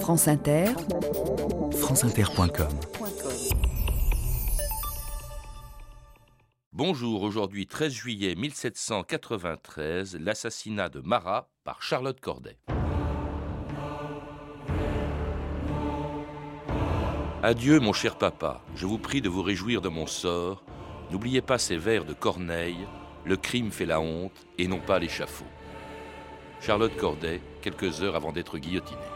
France Inter, franceinter.com Bonjour, aujourd'hui 13 juillet 1793, l'assassinat de Marat par Charlotte Corday. Adieu mon cher papa, je vous prie de vous réjouir de mon sort. N'oubliez pas ces vers de Corneille, le crime fait la honte et non pas l'échafaud. Charlotte Corday, quelques heures avant d'être guillotinée. «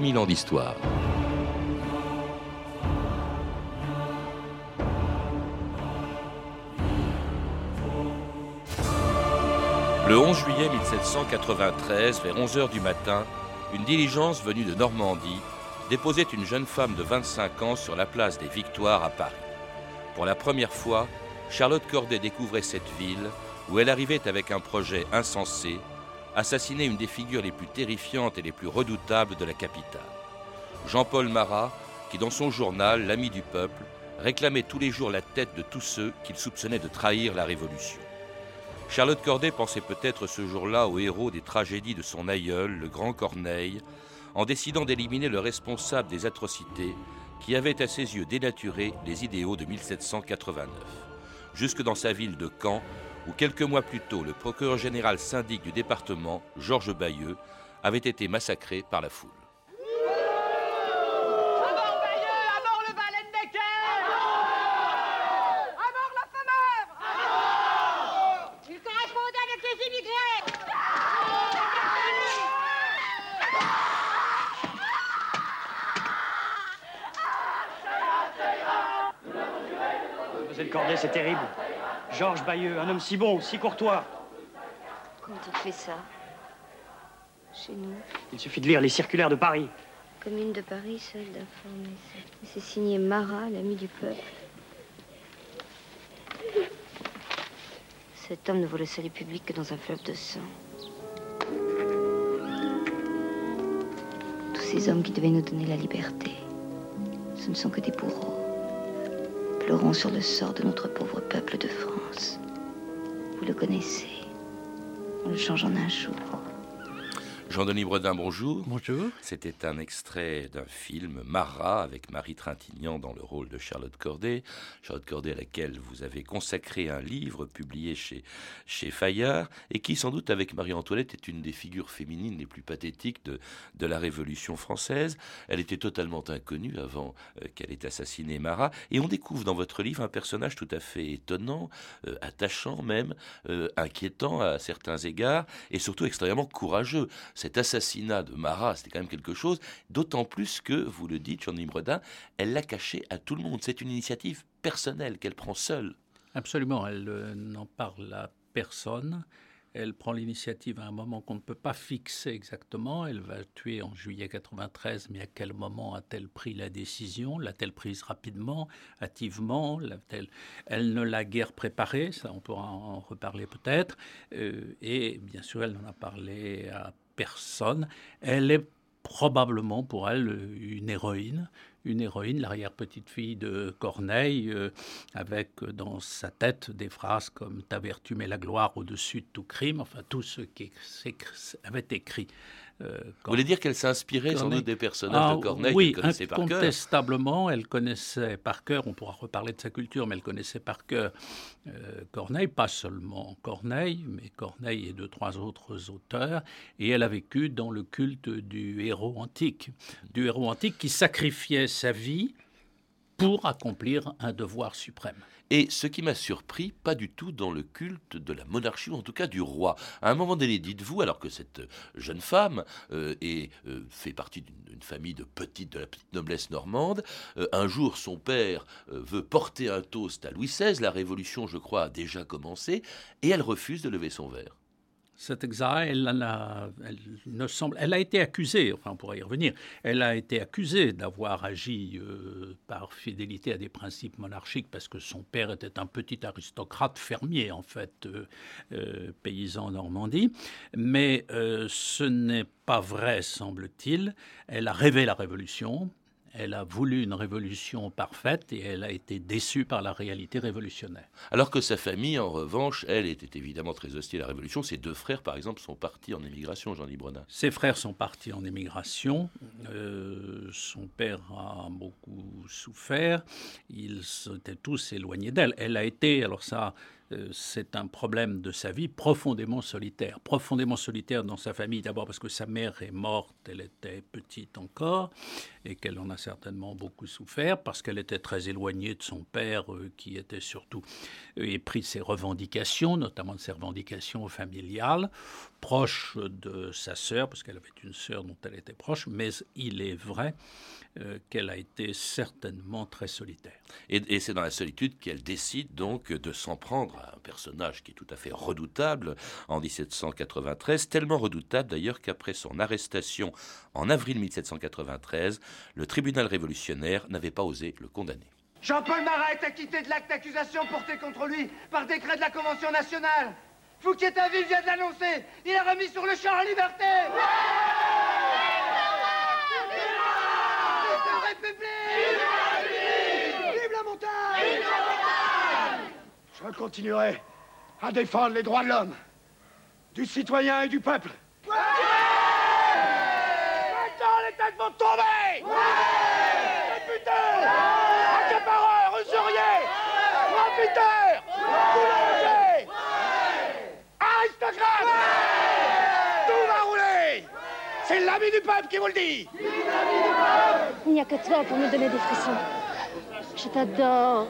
2000 ans d'histoire. Le 11 juillet 1793, vers 11 h du matin, une diligence venue de Normandie déposait une jeune femme de 25 ans sur la place des Victoires à Paris. Pour la première fois, Charlotte Corday découvrait cette ville où elle arrivait avec un projet insensé, assassiner une des figures les plus terrifiantes et les plus redoutables de la capitale. Jean-Paul Marat, qui dans son journal, L'ami du peuple, réclamait tous les jours la tête de tous ceux qu'il soupçonnait de trahir la Révolution. Charlotte Corday pensait peut-être ce jour-là au héros des tragédies de son aïeul, le grand Corneille, en décidant d'éliminer le responsable des atrocités qui avait à ses yeux dénaturé les idéaux de 1789. Jusque dans sa ville de Caen, où quelques mois plus tôt le procureur général syndic du département, Georges Bayeux, avait été massacré par la foule. Corday, c'est terrible. Georges Bayeux, un homme si bon, si courtois. Comment il fait ça Chez nous Il suffit de lire les circulaires de Paris. Commune de Paris, seule d'informer. C'est signé Marat, l'ami du peuple. Cet homme ne vaut le salut public que dans un fleuve de sang. Tous ces hommes qui devaient nous donner la liberté, ce ne sont que des bourreaux pleurons sur le sort de notre pauvre peuple de France. Vous le connaissez. On le change en un jour. Jean-Denis Bredin, bonjour. Bonjour. C'était un extrait d'un film, Marat, avec Marie Trintignant dans le rôle de Charlotte Corday. Charlotte Corday à laquelle vous avez consacré un livre publié chez, chez Fayard et qui, sans doute, avec Marie-Antoinette, est une des figures féminines les plus pathétiques de, de la Révolution française. Elle était totalement inconnue avant euh, qu'elle ait assassiné Marat. Et on découvre dans votre livre un personnage tout à fait étonnant, euh, attachant même, euh, inquiétant à certains égards et surtout extrêmement courageux cet assassinat de Marat, c'était quand même quelque chose, d'autant plus que, vous le dites, Jean Bredin, elle l'a caché à tout le monde. C'est une initiative personnelle qu'elle prend seule. Absolument, elle euh, n'en parle à personne. Elle prend l'initiative à un moment qu'on ne peut pas fixer exactement. Elle va tuer en juillet 93, mais à quel moment a-t-elle pris la décision? L'a-t-elle prise rapidement, hâtivement? Elle ne l'a guère préparée, ça on pourra en reparler peut-être. Euh, et bien sûr, elle n'en a parlé à personne. Elle est probablement pour elle une héroïne, une héroïne, l'arrière-petite-fille de Corneille, euh, avec dans sa tête des phrases comme Ta vertu met la gloire au-dessus de tout crime, enfin tout ce qui avait écrit euh, Vous voulez dire qu'elle s'inspirait sans doute des personnages de ah, Corneille oui, qu'elle connaissait par cœur incontestablement, elle connaissait par cœur, on pourra reparler de sa culture, mais elle connaissait par cœur euh, Corneille, pas seulement Corneille, mais Corneille et deux, trois autres auteurs, et elle a vécu dans le culte du héros antique, du héros antique qui sacrifiait sa vie pour accomplir un devoir suprême. Et ce qui m'a surpris, pas du tout dans le culte de la monarchie, ou en tout cas du roi. À un moment donné, dites-vous, alors que cette jeune femme euh, euh, fait partie d'une famille de petite, de la petite noblesse normande, euh, un jour son père veut porter un toast à Louis XVI, la révolution, je crois, a déjà commencé, et elle refuse de lever son verre. Cet examen, elle, a, ne semble, elle a été accusée, enfin on y revenir, elle a été accusée d'avoir agi euh, par fidélité à des principes monarchiques parce que son père était un petit aristocrate fermier en fait, euh, euh, paysan en Normandie. Mais ce n'est pas vrai, semble-t-il. Elle a rêvé la révolution, elle a voulu une révolution parfaite et elle a été déçue par la réalité révolutionnaire. Alors que sa famille, en revanche, elle était évidemment très hostile à la révolution. Ses deux frères, par exemple, sont partis en émigration, Jean Librenin. Ses frères sont partis en émigration. Euh, son père a beaucoup souffert. Ils étaient tous éloignés d'elle. Elle a été, alors ça, c'est un problème de sa vie profondément solitaire. Profondément solitaire dans sa famille, d'abord parce que sa mère est morte, elle était petite encore, et qu'elle en a certainement beaucoup souffert, parce qu'elle était très éloignée de son père, euh, qui était surtout épris de ses revendications, notamment de ses revendications familiales, proche de sa sœur, parce qu'elle avait une sœur dont elle était proche, mais il est vrai euh, qu'elle a été certainement très solitaire. Et, c'est dans la solitude qu'elle décide donc de s'en prendre à un personnage qui est tout à fait redoutable en 1793, tellement redoutable d'ailleurs qu'après son arrestation en avril 1793, le tribunal révolutionnaire n'avait pas osé le condamner. Jean-Paul Marat est acquitté de l'acte d'accusation porté contre lui par décret de la Convention nationale. Fouquier-Tinville vient de l'annoncer. Il a remis sur le champ en liberté. Vive la montagne. Vive la montagne. Je continuerai à défendre les droits de l'homme, du citoyen et du peuple. Ouais. Maintenant, les têtes vont tomber Ouais Députés Accapareurs, usuriers Profiteurs Boulangers Aristocrates Tout va rouler C'est l'ami du peuple qui vous le dit il n'y a que toi pour me donner des frissons. Je t'adore.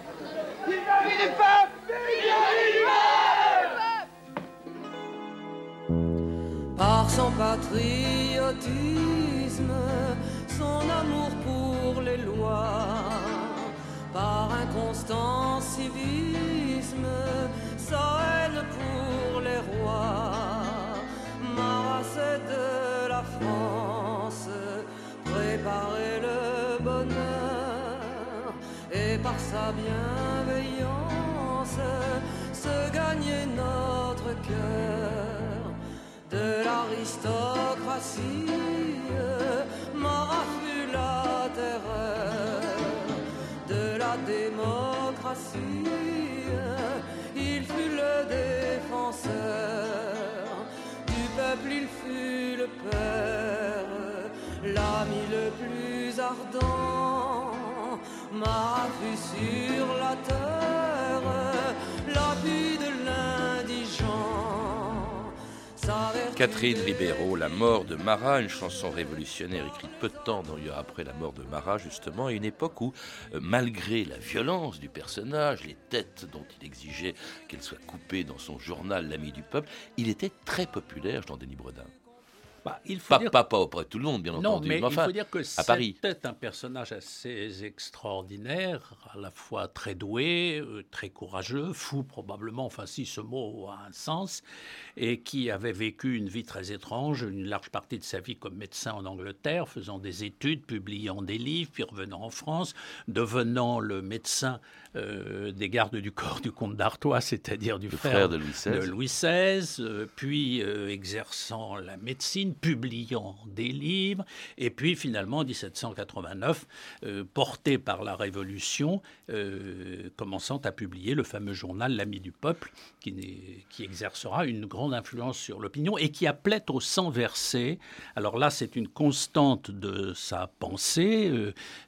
Par son patriotisme, son amour pour les lois, par un constant civisme, sa haine pour les rois, ma race de France, préparer le bonheur et par sa bienveillance se gagner notre cœur de l'aristocratie. Marat fut la terreur de la démocratie. Il fut le défenseur l'ami le plus ardent. Marat fut sur la terre, l'appui de l'indigent. Catherine Ribeiro, La mort de Marat, une chanson révolutionnaire écrite peu de temps après la mort de Marat, justement, à une époque où, euh, malgré la violence du personnage, les têtes dont il exigeait qu'elles soient coupées dans son journal L'ami du peuple, il était très populaire, Jean-Denis Bredin. Bah, il faut Pas, dire- pas, pas auprès de tout le monde, bien Non, entendu. mais enfin, il faut dire que à Paris. c'était un personnage assez extraordinaire, à la fois très doué, euh, très courageux, fou probablement, enfin si ce mot a un sens, et qui avait vécu une vie très étrange, une large partie de sa vie comme médecin en Angleterre, faisant des études, publiant des livres, puis revenant en France, devenant le médecin euh, des gardes du corps du comte d'Artois, c'est-à-dire du frère, frère de Louis XVI. de Louis XVI, euh, puis euh, exerçant la médecine, publiant des livres, et puis finalement en 1789, euh, porté par la Révolution, commençant à publier le fameux journal L'Ami du Peuple, qui, qui exercera une grande influence sur l'opinion et qui appelait au sang versé. Alors là, c'est une constante de sa pensée,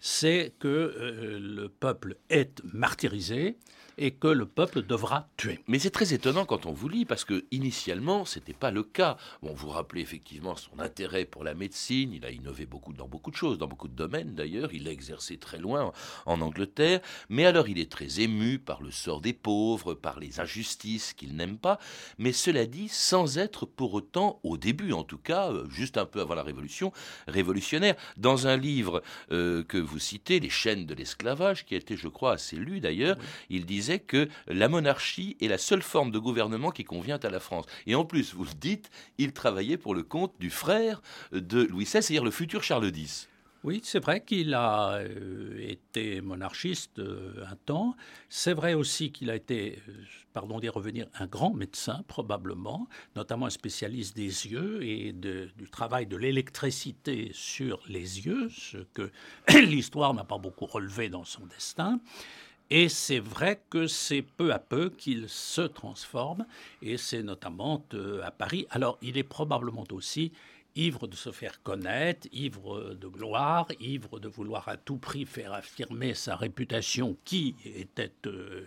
c'est que le peuple est martyrisé et que le peuple devra tuer. Mais c'est très étonnant quand on vous lit, parce que initialement, c'était pas le cas. Bon, vous rappelez effectivement son intérêt pour la médecine. Il a innové beaucoup dans beaucoup de choses, dans beaucoup de domaines d'ailleurs. Il a exercé très loin en, en Angleterre. Mais alors, il est très ému par le sort des pauvres, par les injustices qu'il n'aime pas. Mais cela dit, sans être pour autant, au début en tout cas, euh, juste un peu avant la Révolution, révolutionnaire. Dans un livre euh, que vous citez, Les chaînes de l'esclavage, qui a été, je crois, assez lu d'ailleurs, il disait disait que la monarchie est la seule forme de gouvernement qui convient à la France. Et en plus, vous le dites, il travaillait pour le compte du frère de Louis XVI, c'est-à-dire le futur Charles X. Oui, c'est vrai qu'il a euh, été monarchiste euh, un temps. C'est vrai aussi qu'il a été, euh, pardon d'y revenir, un grand médecin probablement, notamment un spécialiste des yeux et du travail de l'électricité sur les yeux, ce que l'histoire n'a pas beaucoup relevé dans son destin. Et c'est vrai que c'est peu à peu qu'il se transforme, et c'est notamment à Paris. Alors, il est probablement aussi ivre de se faire connaître, ivre de gloire, ivre de vouloir à tout prix faire affirmer sa réputation qui était euh,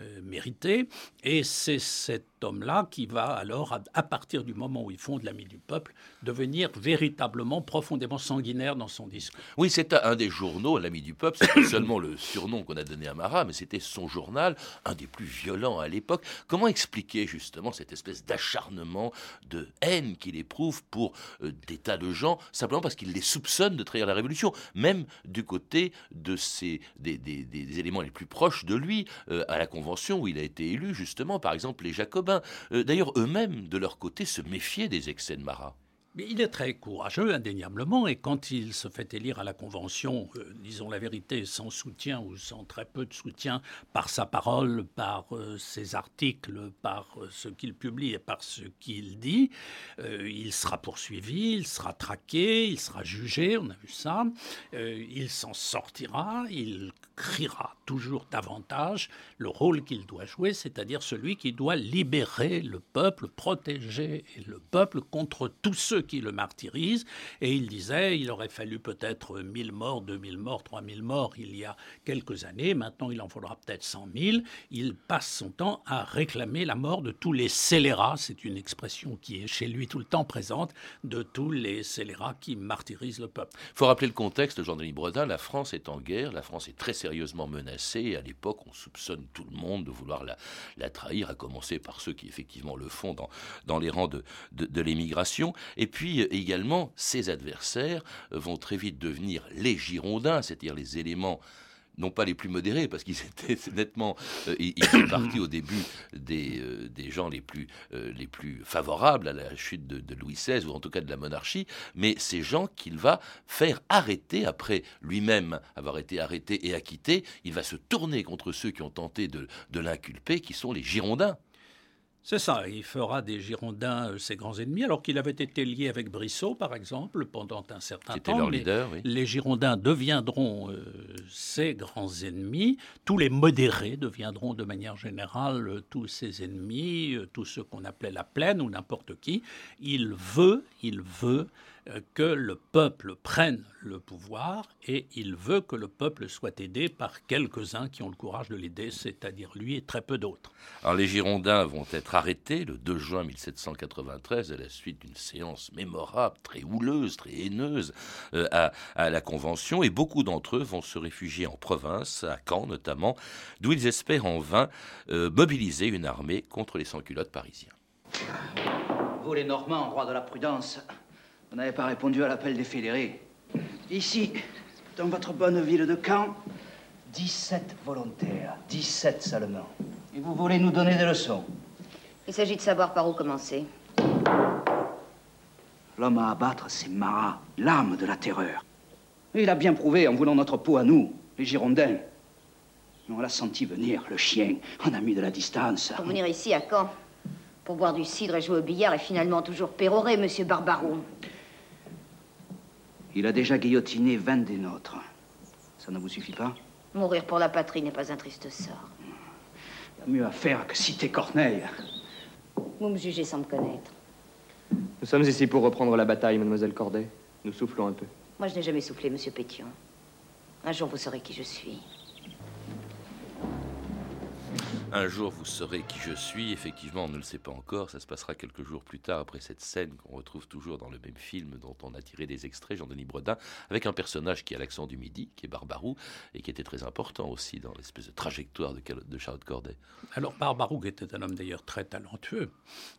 euh, méritée. Et c'est cet homme-là qui va alors, à, partir du moment où il fonde l'ami du peuple, devenir véritablement profondément sanguinaire dans son discours. Oui, c'est un des journaux, l'ami du peuple, c'est seulement le surnom qu'on a donné à Marat, mais c'était son journal, un des plus violents à l'époque. Comment expliquer justement cette espèce d'acharnement, de haine qu'il éprouve pour des tas de gens, simplement parce qu'il les soupçonne de trahir la Révolution, même du côté des, éléments les plus proches de lui, euh, à la Convention où il a été élu, justement, par exemple les Jacobins. Euh, d'ailleurs, eux-mêmes, de leur côté, se méfiaient des excès de Marat. Il est très courageux, indéniablement, et quand il se fait élire à la Convention, euh, disons la vérité, sans soutien ou sans très peu de soutien, par sa parole, par euh, ses articles, par euh, ce qu'il publie et par ce qu'il dit, il sera poursuivi, il sera traqué, il sera jugé, on a vu ça, il s'en sortira, il criera toujours davantage le rôle qu'il doit jouer, c'est-à-dire celui qui doit libérer le peuple, protéger le peuple contre tous ceux qui le martyrisent. Et il disait, il aurait fallu peut-être 1000 morts, 2000 morts, 3000 morts il y a quelques années. Maintenant, il en faudra peut-être 100 000. Il passe son temps à réclamer la mort de tous les scélérats. C'est une expression qui est chez lui tout le temps présente, de tous les scélérats qui martyrisent le peuple. Il faut rappeler le contexte, Jean-Denis Bredin. La France est en guerre. La France est très sérieusement menacée. À l'époque, on soupçonne tout le monde de vouloir la, la, trahir, à commencer par ceux qui effectivement le font dans, dans les rangs de, de, de l'émigration. Et puis également, ses adversaires vont très vite devenir les Girondins, c'est-à-dire les éléments non pas les plus modérés, parce qu'ils étaient nettement, euh, ils, font partie au début des, euh, gens les plus, euh, les plus favorables à la chute de, Louis XVI, ou en tout cas de la monarchie, mais ces gens qu'il va faire arrêter, après lui-même avoir été arrêté et acquitté, il va se tourner contre ceux qui ont tenté de l'inculper, qui sont les Girondins. C'est ça, il fera des Girondins euh, ses grands ennemis, alors qu'il avait été lié avec Brissot, par exemple, pendant un certain temps. Leur leader, oui. Les Girondins deviendront euh, ses grands ennemis, tous les modérés deviendront de manière générale euh, tous ses ennemis, tous ceux qu'on appelait la plaine ou n'importe qui. Il veut, il veut que le peuple prenne le pouvoir et il veut que le peuple soit aidé par quelques-uns qui ont le courage de l'aider, c'est-à-dire lui et très peu d'autres. Alors les Girondins vont être arrêtés le 2 juin 1793 à la suite d'une séance mémorable, très houleuse, très haineuse euh, à, la Convention et beaucoup d'entre eux vont se réfugier en province, à Caen notamment, d'où ils espèrent en vain euh, mobiliser une armée contre les sans-culottes parisiens. Vous les Normands, droit de la prudence, vous n'avez pas répondu à l'appel des fédérés. Ici, dans votre bonne ville de Caen, 17 volontaires, 17 seulement. Et vous voulez nous donner des leçons Il s'agit de savoir par où commencer. L'homme à abattre, c'est Marat, l'âme de la terreur. il a bien prouvé en voulant notre peau à nous, les Girondins. On l'a senti venir, le chien, en a mis de la distance. Pour venir ici, à Caen Pour boire du cidre et jouer au billard et finalement toujours pérorer, monsieur Barbaroux. Il a déjà guillotiné 20 des nôtres. Ça ne vous suffit pas Mourir pour la patrie n'est pas un triste sort. Il y a mieux à faire que citer Corneille. Vous me jugez sans me connaître. Nous sommes ici pour reprendre la bataille, mademoiselle Corday. Nous soufflons un peu. Moi, je n'ai jamais soufflé, monsieur Pétion. Un jour, vous saurez qui je suis. Un jour, vous saurez qui je suis. Effectivement, on ne le sait pas encore. Ça se passera quelques jours plus tard, après cette scène qu'on retrouve toujours dans le même film dont on a tiré des extraits, Jean-Denis Bredin, avec un personnage qui a l'accent du Midi, qui est Barbarou, et qui était très important aussi dans l'espèce de trajectoire de, de Charlotte Corday. Alors, Barbarou, qui était un homme d'ailleurs très talentueux,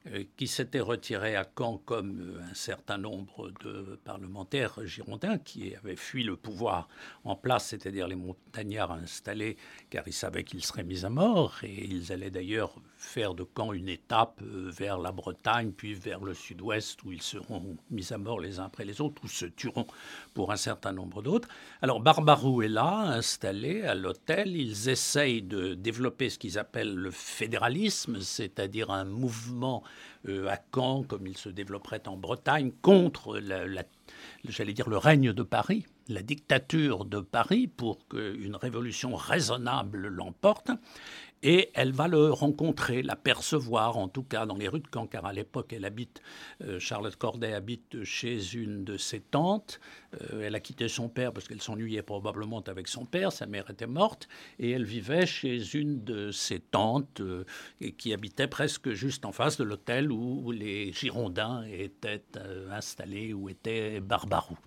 euh, qui s'était retiré à Caen comme euh, un certain nombre de parlementaires girondins qui avaient fui le pouvoir en place, c'est-à-dire les montagnards installés, car ils savaient qu'ils seraient mis à mort. Et ils allaient d'ailleurs faire de Caen une étape euh, vers la Bretagne, puis vers le sud-ouest, où ils seront mis à mort les uns après les autres, ou se tueront pour un certain nombre d'autres. Alors Barbarou est là, installé à l'hôtel. Ils essayent de développer ce qu'ils appellent le fédéralisme, c'est-à-dire un mouvement euh, à Caen, comme il se développerait en Bretagne, contre j'allais dire le règne de Paris, la dictature de Paris, pour qu'une révolution raisonnable l'emporte et elle va le rencontrer, l'apercevoir, en tout cas dans les rues de Caen, car à l'époque, elle habite, euh, Charlotte Corday habite chez une de ses tantes. Euh, elle a quitté son père parce qu'elle s'ennuyait probablement avec son père, sa mère était morte, et elle vivait chez une de ses tantes euh, qui habitait presque juste en face de l'hôtel où, les Girondins étaient installés, où était Barbarou.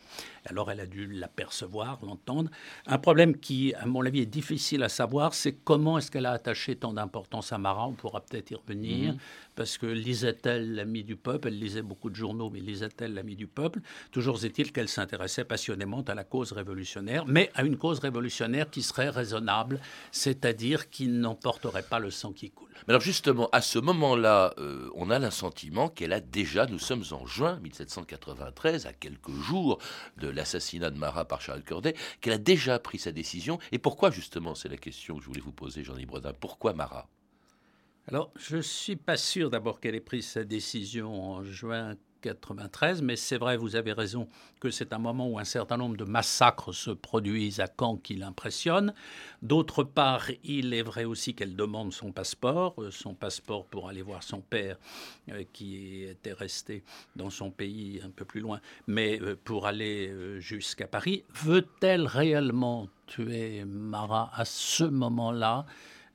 Alors elle a dû l'apercevoir, l'entendre. Un problème qui, à mon avis, est difficile à savoir, c'est comment est-ce qu'elle a attaché tant d'importance à Marat. On pourra peut-être y revenir. Mhm. Parce que lisait-elle l'ami du peuple? Elle lisait beaucoup de journaux, mais lisait-elle l'ami du peuple? Toujours est-il qu'elle s'intéressait passionnément à la cause révolutionnaire, mais à une cause révolutionnaire qui serait raisonnable, c'est-à-dire qui n'emporterait pas le sang qui coule. Mais alors justement, à ce moment-là, euh, on a l'assentiment qu'elle a déjà, nous sommes en juin 1793, à quelques jours de l'assassinat de Marat par Charles Corday, qu'elle a déjà pris sa décision. Et pourquoi justement C'est la question que je voulais vous poser, Jean-Yves Bredin. Pourquoi Marat? Alors, je ne suis pas sûr d'abord qu'elle ait pris sa décision en juin 93, mais c'est vrai, vous avez raison, que c'est un moment où un certain nombre de massacres se produisent à Caen qui l'impressionnent. D'autre part, il est vrai aussi qu'elle demande son passeport, euh, son passeport pour aller voir son père euh, qui était resté dans son pays un peu plus loin, mais euh, pour aller jusqu'à Paris. Veut-elle réellement tuer Marat à ce moment-là?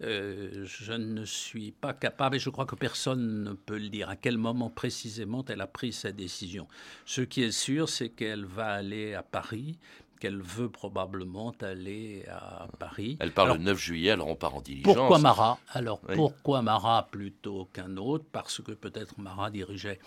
Euh, je ne suis pas capable, et je crois que personne ne peut le dire, à quel moment précisément elle a pris sa décision. Ce qui est sûr, c'est qu'elle va aller à Paris, qu'elle veut probablement aller à Paris. Elle parle le 9 juillet, alors on part en diligence. Pourquoi Marat? Alors pourquoi Marat plutôt qu'un autre? Parce que peut-être Marat dirigeait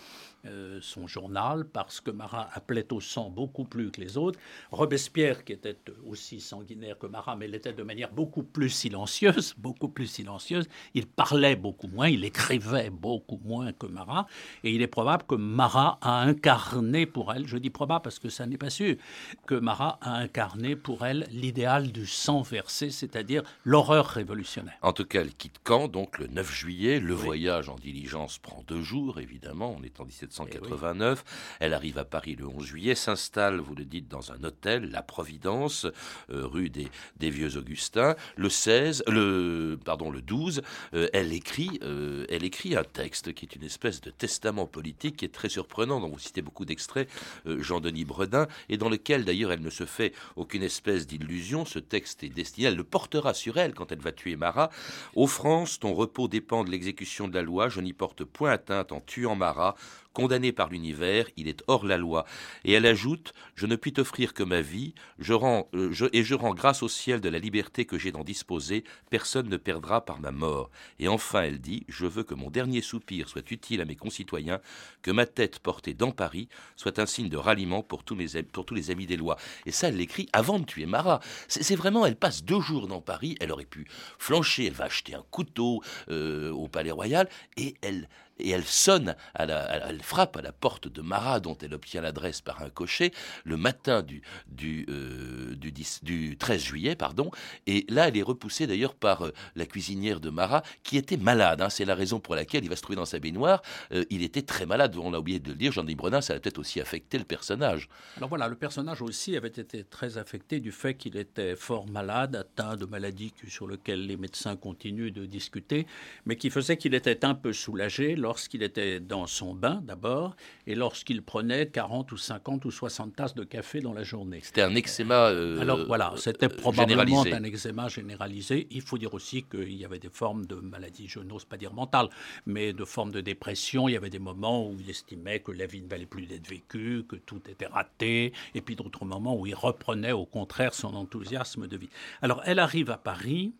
euh, son journal, parce que Marat appelait au sang beaucoup plus que les autres. Robespierre, qui était aussi sanguinaire que Marat, mais il était de manière beaucoup plus silencieuse, beaucoup plus silencieuse. Il parlait beaucoup moins, il écrivait beaucoup moins que Marat, et il est probable que Marat a incarné pour elle, je dis probable parce que ça n'est pas sûr, que Marat a incarné pour elle l'idéal du sang versé, c'est-à-dire l'horreur révolutionnaire. En tout cas, elle quitte Caen, donc le 9 juillet. Le voyage en diligence prend deux jours, évidemment. On est en 1789. Elle arrive à Paris le 11 juillet, s'installe, vous le dites, dans un hôtel, La Providence, euh, rue des, Vieux Augustins. Le 16, le, pardon, le 12, euh, elle, écrit, euh, elle écrit un texte qui est une espèce de testament politique qui est très surprenant, dont vous citez beaucoup d'extraits, Jean-Denis Bredin, et dans lequel d'ailleurs elle ne se fait aucune espèce d'illusion. Ce texte est destiné, elle le portera sur elle quand elle va tuer Marat. Ô France, ton repos dépend de l'exécution de la loi. Je n'y porte point atteinte en tuant Marat. Condamné par l'univers, il est hors la loi. Et elle ajoute Je ne puis t'offrir que ma vie, euh, et je rends grâce au ciel de la liberté que j'ai d'en disposer, personne ne perdra par ma mort. Et enfin, elle dit Je veux que mon dernier soupir soit utile à mes concitoyens, que ma tête portée dans Paris soit un signe de ralliement pour tous, mes, pour tous les amis des lois. Et ça, elle l'écrit avant de tuer Marat. C'est vraiment, elle passe deux jours dans Paris, elle aurait pu flancher, elle va acheter un couteau euh, au Palais Royal, et elle et elle sonne, elle frappe à la porte de Marat, dont elle obtient l'adresse par un cocher, le matin du, du, euh, du, 13 juillet. pardon. Et là, elle est repoussée d'ailleurs par euh, la cuisinière de Marat, qui était malade. Hein. C'est la raison pour laquelle il va se trouver dans sa baignoire. Euh, il était très malade, on l'a oublié de le dire. Jean-Denis Brenin, ça a peut-être aussi affecté le personnage. Alors voilà, le personnage aussi avait été très affecté du fait qu'il était fort malade, atteint de maladies sur lesquelles les médecins continuent de discuter, mais qui faisait qu'il était un peu soulagé lorsqu'il était dans son bain d'abord et lorsqu'il prenait 40 ou 50 ou 60 tasses de café dans la journée. C'était un eczéma euh, Alors voilà, c'était probablement un eczéma généralisé. Il faut dire aussi qu'il y avait des formes de maladies, je n'ose pas dire mentales, mais de formes de dépression. Il y avait des moments où il estimait que la vie ne valait plus d'être vécue, que tout était raté, et puis d'autres moments où il reprenait au contraire son enthousiasme de vie. Alors elle arrive à Paris,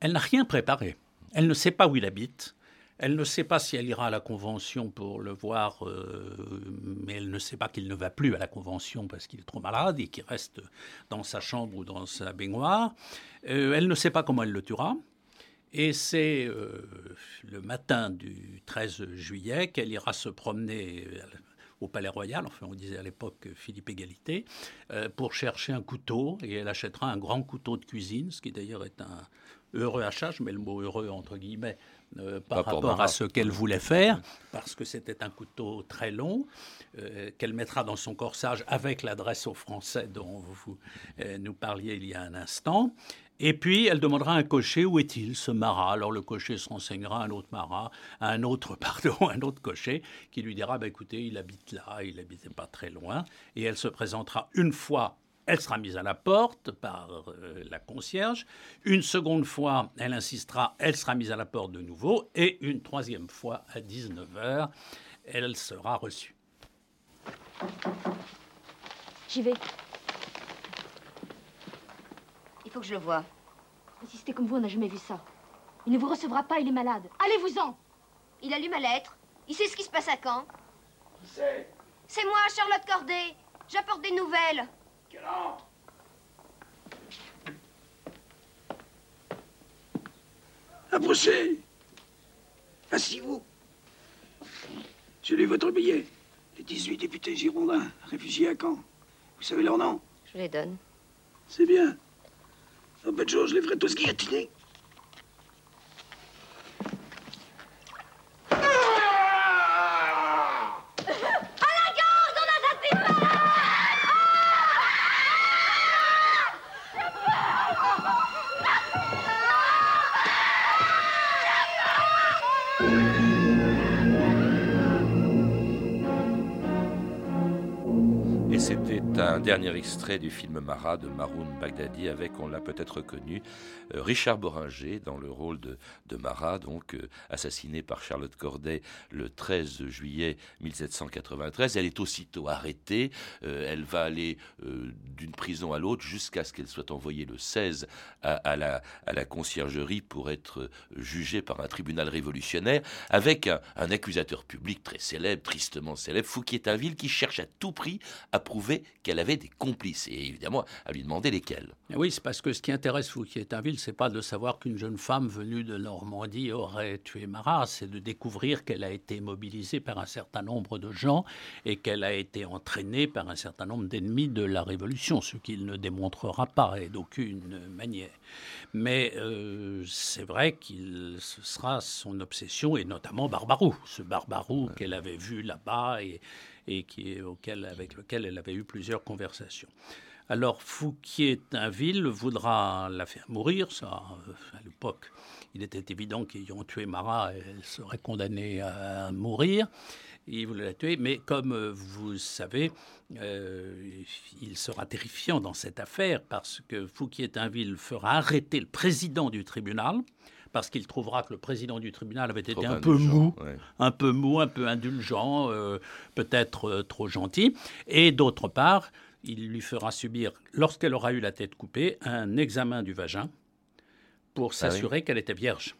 elle n'a rien préparé. Elle ne sait pas où il habite. Elle ne sait pas si elle ira à la convention pour le voir, euh, mais elle ne sait pas qu'il ne va plus à la convention parce qu'il est trop malade et qu'il reste dans sa chambre ou dans sa baignoire. Euh, elle ne sait pas comment elle le tuera. Et c'est euh, le matin du 13 juillet qu'elle ira se promener au Palais Royal, enfin on disait à l'époque Philippe Égalité, pour chercher un couteau, et elle achètera un grand couteau de cuisine, ce qui d'ailleurs est un heureux achat, je mets le mot heureux entre guillemets, euh, par rapport à ce qu'elle voulait faire, parce que c'était un couteau très long, euh, qu'elle mettra dans son corsage avec l'adresse aux Français dont vous euh, nous parliez il y a un instant. Et puis, elle demandera à un cocher où est-il, ce marat? Alors, le cocher se renseignera à un autre marat, à un autre, pardon, un autre cocher, qui lui dira bah, écoutez, il habite là, il n'habitait pas très loin. Et elle se présentera une fois elle sera mise à la porte par euh, la concierge. Une seconde fois, elle insistera, elle sera mise à la porte de nouveau. Et une troisième fois, à 19h, elle sera reçue. J'y vais. Il faut que je le voie. Si c'était comme vous, on n'a jamais vu ça. Il ne vous recevra pas, il est malade. Allez-vous-en Il a lu ma lettre. Il sait ce qui se passe à Caen. Qui c'est C'est moi, Charlotte Corday. J'apporte des nouvelles. Approchez. Asseyez-vous. J'ai lu votre billet. Les 18 députés girondins, réfugiés à Caen. Vous savez leur nom? Je les donne. C'est bien. En peu de choses, je les ferai tous guillotiner. Música un dernier extrait du film Marat de Maroun Bagdadi avec, on l'a peut-être reconnu, euh, Richard Boringer dans le rôle de, Marat, donc euh, assassiné par Charlotte Corday le 13 juillet 1793. Elle est aussitôt arrêtée. Euh, elle va aller d'une prison à l'autre jusqu'à ce qu'elle soit envoyée le 16 à, la, à la conciergerie pour être jugée par un tribunal révolutionnaire avec un, un accusateur public très célèbre, tristement célèbre, Fouquier-Tinville, qui cherche à tout prix à prouver qu'elle avait des complices et évidemment à lui demander lesquels. Oui, c'est parce que ce qui intéresse Fouquier-Tinville, c'est pas de savoir qu'une jeune femme venue de Normandie aurait tué Marat, c'est de découvrir qu'elle a été mobilisée par un certain nombre de gens et qu'elle a été entraînée par un certain nombre d'ennemis de la Révolution, ce qu'il ne démontrera pas et d'aucune manière. Mais euh, c'est vrai qu'il ce sera son obsession et notamment Barbarou, ce Barbarou qu'elle avait vu là-bas et et qui, auquel, avec lequel elle avait eu plusieurs conversations. Alors Fouquier-Tinville voudra la faire mourir, euh, à l'époque, il était évident qu'ayant tué Marat, elle serait condamnée à mourir. Il voulait la tuer, mais comme euh, vous savez, euh, il sera terrifiant dans cette affaire parce que Fouquier-Tinville fera arrêter le président du tribunal, parce qu'il trouvera que le président du tribunal avait été un peu mou, un peu mou, un peu indulgent, euh, peut-être euh, trop gentil. Et d'autre part, il lui fera subir, lorsqu'elle aura eu la tête coupée, un examen du vagin pour ah s'assurer qu'elle était vierge.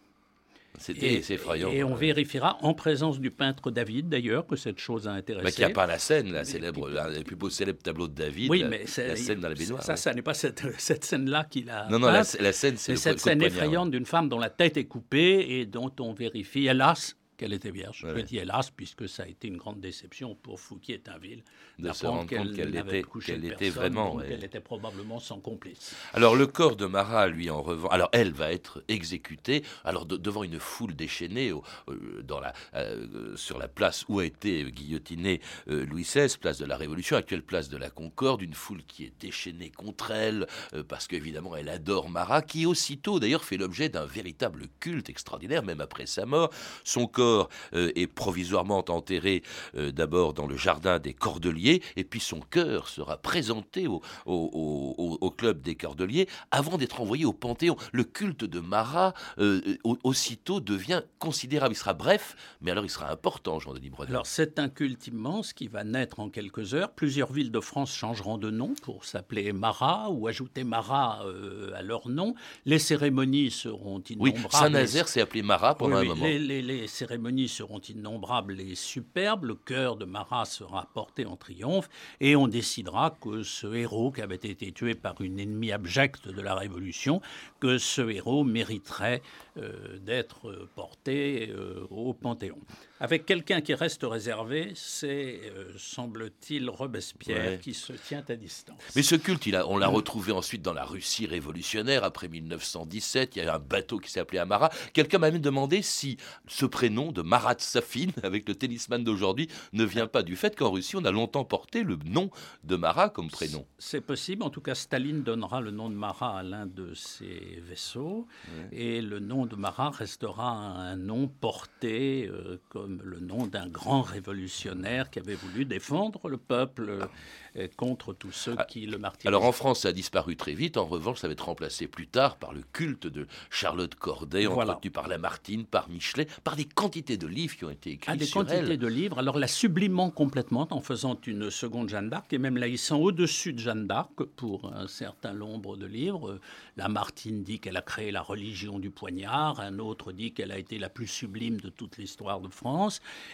C'était effrayant. Et on vérifiera en présence du peintre David, d'ailleurs, que cette chose a intéressé. Mais qu'il n'y a pas la scène, la célèbre, le plus beau célèbre tableau de David. Oui, mais la scène dans la baignoire. Ça, ça n'est pas cette, cette scène-là qu'il a. Non, non, la, scène, c'est cette scène effrayante d'une femme dont la tête est coupée et dont on vérifie, hélas, qu'elle était vierge. Je dis hélas, puisque ça a été une grande déception pour Fouquier-Tinville de se rendre compte qu'elle était, qu'elle était vraiment. Elle était probablement sans complice. Alors le corps de Marat, lui, en revanche, alors elle va être exécutée, alors devant une foule déchaînée euh, dans la, euh, sur la place où a été guillotiné euh, Louis XVI, place de la Révolution, actuelle place de la Concorde, une foule qui est déchaînée contre elle, parce qu'évidemment elle adore Marat, qui aussitôt d'ailleurs fait l'objet d'un véritable culte extraordinaire, même après sa mort. Son corps corps euh, est provisoirement enterré euh, d'abord dans le jardin des Cordeliers, et puis son cœur sera présenté au, au- au- au club des Cordeliers avant d'être envoyé au Panthéon. Le culte de Marat, euh, au- aussitôt, devient considérable. Il sera bref, mais alors il sera important, Jean-Denis Brodin. Alors c'est un culte immense qui va naître en quelques heures. Plusieurs villes de France changeront de nom pour s'appeler Marat ou ajouter Marat euh, à leur nom. Les cérémonies seront Oui, innombrables. Saint-Nazaire s'est appelé Marat pendant Oui, un oui, moment. Les, les- les cérémonies seront innombrables et superbes. Le cœur de Marat sera porté en triomphe et on décidera que ce héros qui avait été tué par une ennemie abjecte de la Révolution, que ce héros mériterait euh, d'être porté euh, au Panthéon. Avec quelqu'un qui reste réservé, c'est, euh, semble-t-il, Robespierre Ouais. qui se tient à distance. Mais ce culte, il a- on l'a retrouvé ensuite dans la Russie révolutionnaire après 1917. Il y a eu un bateau qui s'est appelé Amara. Quelqu'un m'a même demandé si ce prénom de Marat Safin, avec le tennisman d'aujourd'hui, ne vient pas du fait qu'en Russie, on a longtemps porté le nom de Marat comme prénom. C'est possible. En tout cas, Staline donnera le nom de Marat à l'un de ses vaisseaux. Et le nom de Marat restera un nom porté euh, comme le nom d'un grand révolutionnaire qui avait voulu défendre le peuple euh, contre tous ceux qui le martyrisaient. Alors en France, ça a disparu très vite. En revanche, ça va être remplacé plus tard par le culte de Charlotte Corday, Voilà. entretenu par Lamartine, par Michelet, par des quantités de livres qui ont été écrits à des sur quantités elle. de livres, alors la sublimant complètement en faisant une seconde Jeanne d'Arc et même la hissant au-dessus de Jeanne d'Arc pour un certain nombre de livres. Euh, Lamartine dit qu'elle a créé la religion du poignard, un autre dit qu'elle a été la plus sublime de toute l'histoire de France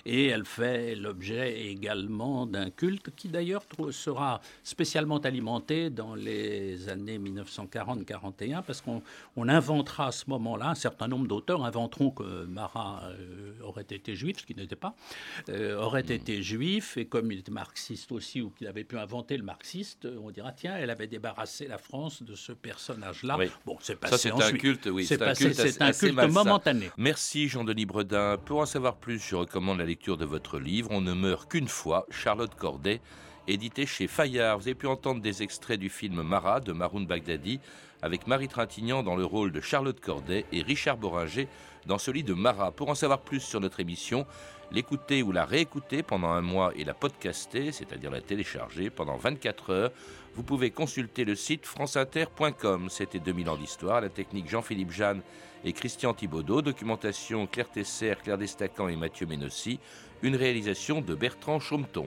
et elle fait l'objet également d'un culte qui d'ailleurs sera spécialement alimenté dans les années 1940-41 parce qu'on on inventera à ce moment-là, un certain nombre d'auteurs inventeront que Marat euh, aurait été juif, ce qui n'était pas, euh, aurait été juif, et comme il était marxiste aussi, ou qu'il avait pu inventer le marxiste, on dira, tiens, elle avait débarrassé la France de ce personnage-là. Oui. Bon, c'est Ça, passé c'est un culte, oui. C'est un passé- culte c'est un culte momentané. Merci Jean-Denis Bredin. Pour en savoir plus, je recommande la lecture de votre livre On ne meurt qu'une fois, Charlotte Corday, édité chez Fayard. Vous avez pu entendre des extraits du film Marat de Maroun Bagdadi, avec Marie Trintignant dans le rôle de Charlotte Corday et Richard Boringer dans celui de Marat. Pour en savoir plus sur notre émission, l'écouter ou la réécouter pendant un mois et la podcaster, c'est-à-dire la télécharger pendant 24 heures, vous pouvez consulter le site franceinter.com. C'était 2000 ans d'histoire, la technique Jean-Philippe Jeanne et Christian Thibaudot, documentation Claire Tesser, Claire Destacan et Mathieu Ménossi, une réalisation de Bertrand Chaumeton.